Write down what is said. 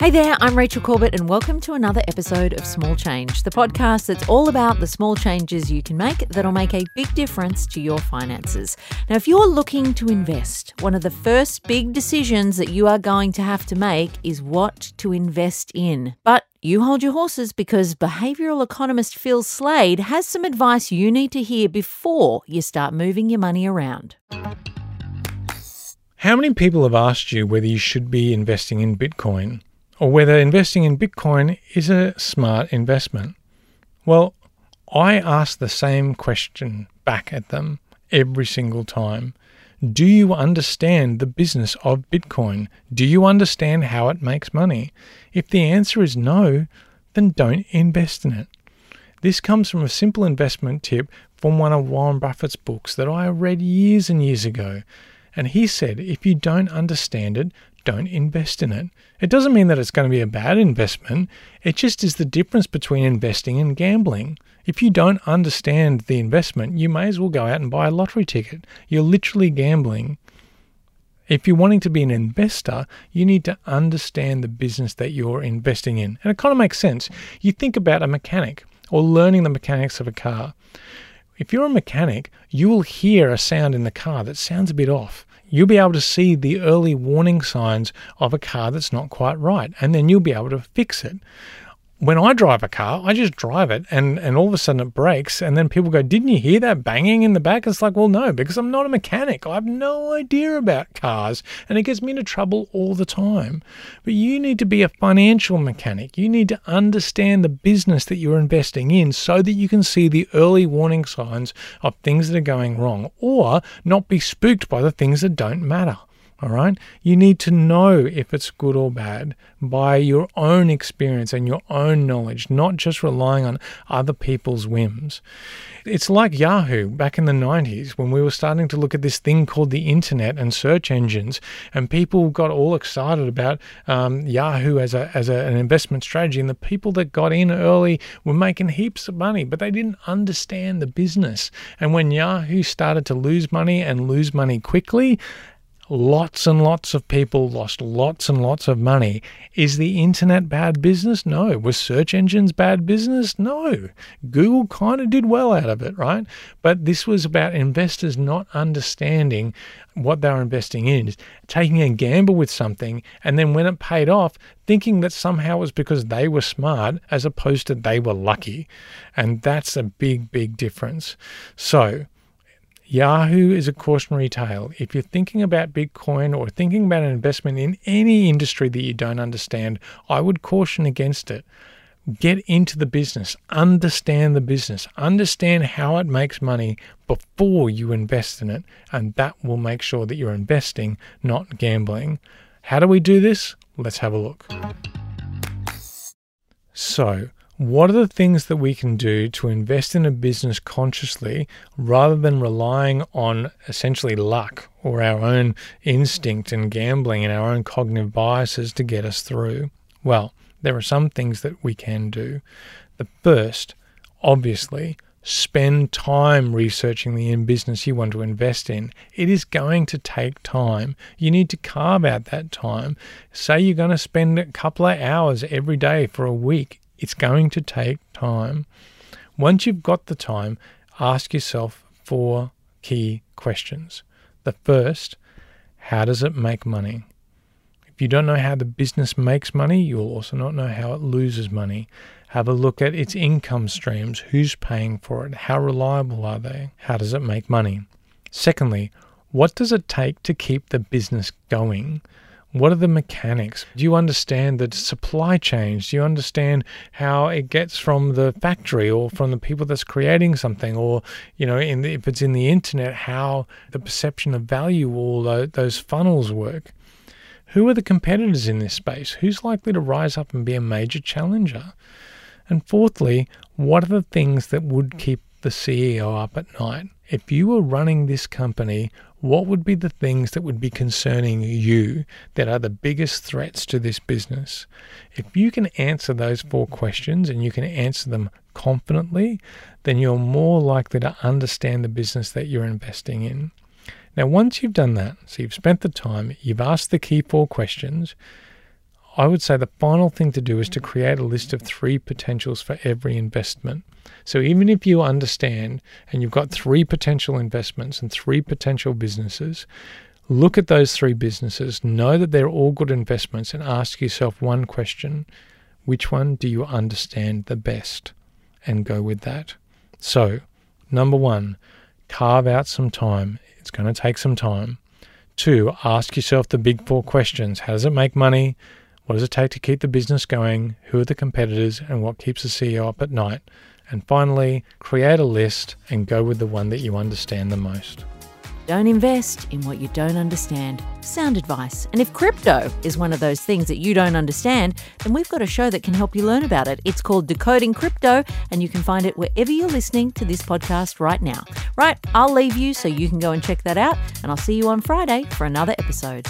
Hey there, I'm Rachel Corbett, and welcome to another episode of Small Change, the podcast that's all about the small changes you can make that'll make a big difference to your finances. Now, if you're looking to invest, one of the first big decisions that you are going to have to make is what to invest in. But you hold your horses because behavioral economist Phil Slade has some advice you need to hear before you start moving your money around. How many people have asked you whether you should be investing in Bitcoin? Or whether investing in Bitcoin is a smart investment? Well, I ask the same question back at them every single time. Do you understand the business of Bitcoin? Do you understand how it makes money? If the answer is no, then don't invest in it. This comes from a simple investment tip from one of Warren Buffett's books that I read years and years ago. And he said, if you don't understand it, don't invest in it. It doesn't mean that it's going to be a bad investment. It just is the difference between investing and gambling. If you don't understand the investment, you may as well go out and buy a lottery ticket. You're literally gambling. If you're wanting to be an investor, you need to understand the business that you're investing in. And it kind of makes sense. You think about a mechanic or learning the mechanics of a car. If you're a mechanic, you will hear a sound in the car that sounds a bit off you'll be able to see the early warning signs of a car that's not quite right, and then you'll be able to fix it when I drive a car, I just drive it and, and all of a sudden it breaks. And then people go, Didn't you hear that banging in the back? It's like, Well, no, because I'm not a mechanic. I have no idea about cars and it gets me into trouble all the time. But you need to be a financial mechanic. You need to understand the business that you're investing in so that you can see the early warning signs of things that are going wrong or not be spooked by the things that don't matter. All right. You need to know if it's good or bad by your own experience and your own knowledge, not just relying on other people's whims. It's like Yahoo back in the 90s when we were starting to look at this thing called the internet and search engines, and people got all excited about um, Yahoo as, a, as a, an investment strategy. And the people that got in early were making heaps of money, but they didn't understand the business. And when Yahoo started to lose money and lose money quickly, lots and lots of people lost lots and lots of money. Is the internet bad business? No. Was search engines bad business? No. Google kind of did well out of it, right? But this was about investors not understanding what they were investing in, taking a gamble with something, and then when it paid off, thinking that somehow it was because they were smart as opposed to they were lucky. And that's a big, big difference. So, Yahoo is a cautionary tale. If you're thinking about Bitcoin or thinking about an investment in any industry that you don't understand, I would caution against it. Get into the business, understand the business, understand how it makes money before you invest in it, and that will make sure that you're investing, not gambling. How do we do this? Let's have a look. So, what are the things that we can do to invest in a business consciously rather than relying on essentially luck or our own instinct and gambling and our own cognitive biases to get us through? Well, there are some things that we can do. The first, obviously, spend time researching the in business you want to invest in. It is going to take time. You need to carve out that time. Say you're going to spend a couple of hours every day for a week. It's going to take time. Once you've got the time, ask yourself four key questions. The first, how does it make money? If you don't know how the business makes money, you'll also not know how it loses money. Have a look at its income streams. Who's paying for it? How reliable are they? How does it make money? Secondly, what does it take to keep the business going? What are the mechanics? Do you understand the supply chains? Do you understand how it gets from the factory or from the people that's creating something? Or, you know, the, if it's in the internet, how the perception of value, all those funnels work? Who are the competitors in this space? Who's likely to rise up and be a major challenger? And fourthly, what are the things that would keep the CEO up at night? If you were running this company, what would be the things that would be concerning you that are the biggest threats to this business? If you can answer those four questions and you can answer them confidently, then you're more likely to understand the business that you're investing in. Now, once you've done that, so you've spent the time, you've asked the key four questions, I would say the final thing to do is to create a list of three potentials for every investment. So even if you understand and you've got three potential investments and three potential businesses, look at those three businesses, know that they're all good investments, and ask yourself one question which one do you understand the best? And go with that. So, number one, carve out some time. It's going to take some time. Two, ask yourself the big four questions How does it make money? What does it take to keep the business going? Who are the competitors? And what keeps the CEO up at night? And finally, create a list and go with the one that you understand the most. Don't invest in what you don't understand. Sound advice. And if crypto is one of those things that you don't understand, then we've got a show that can help you learn about it. It's called Decoding Crypto, and you can find it wherever you're listening to this podcast right now. Right, I'll leave you so you can go and check that out, and I'll see you on Friday for another episode.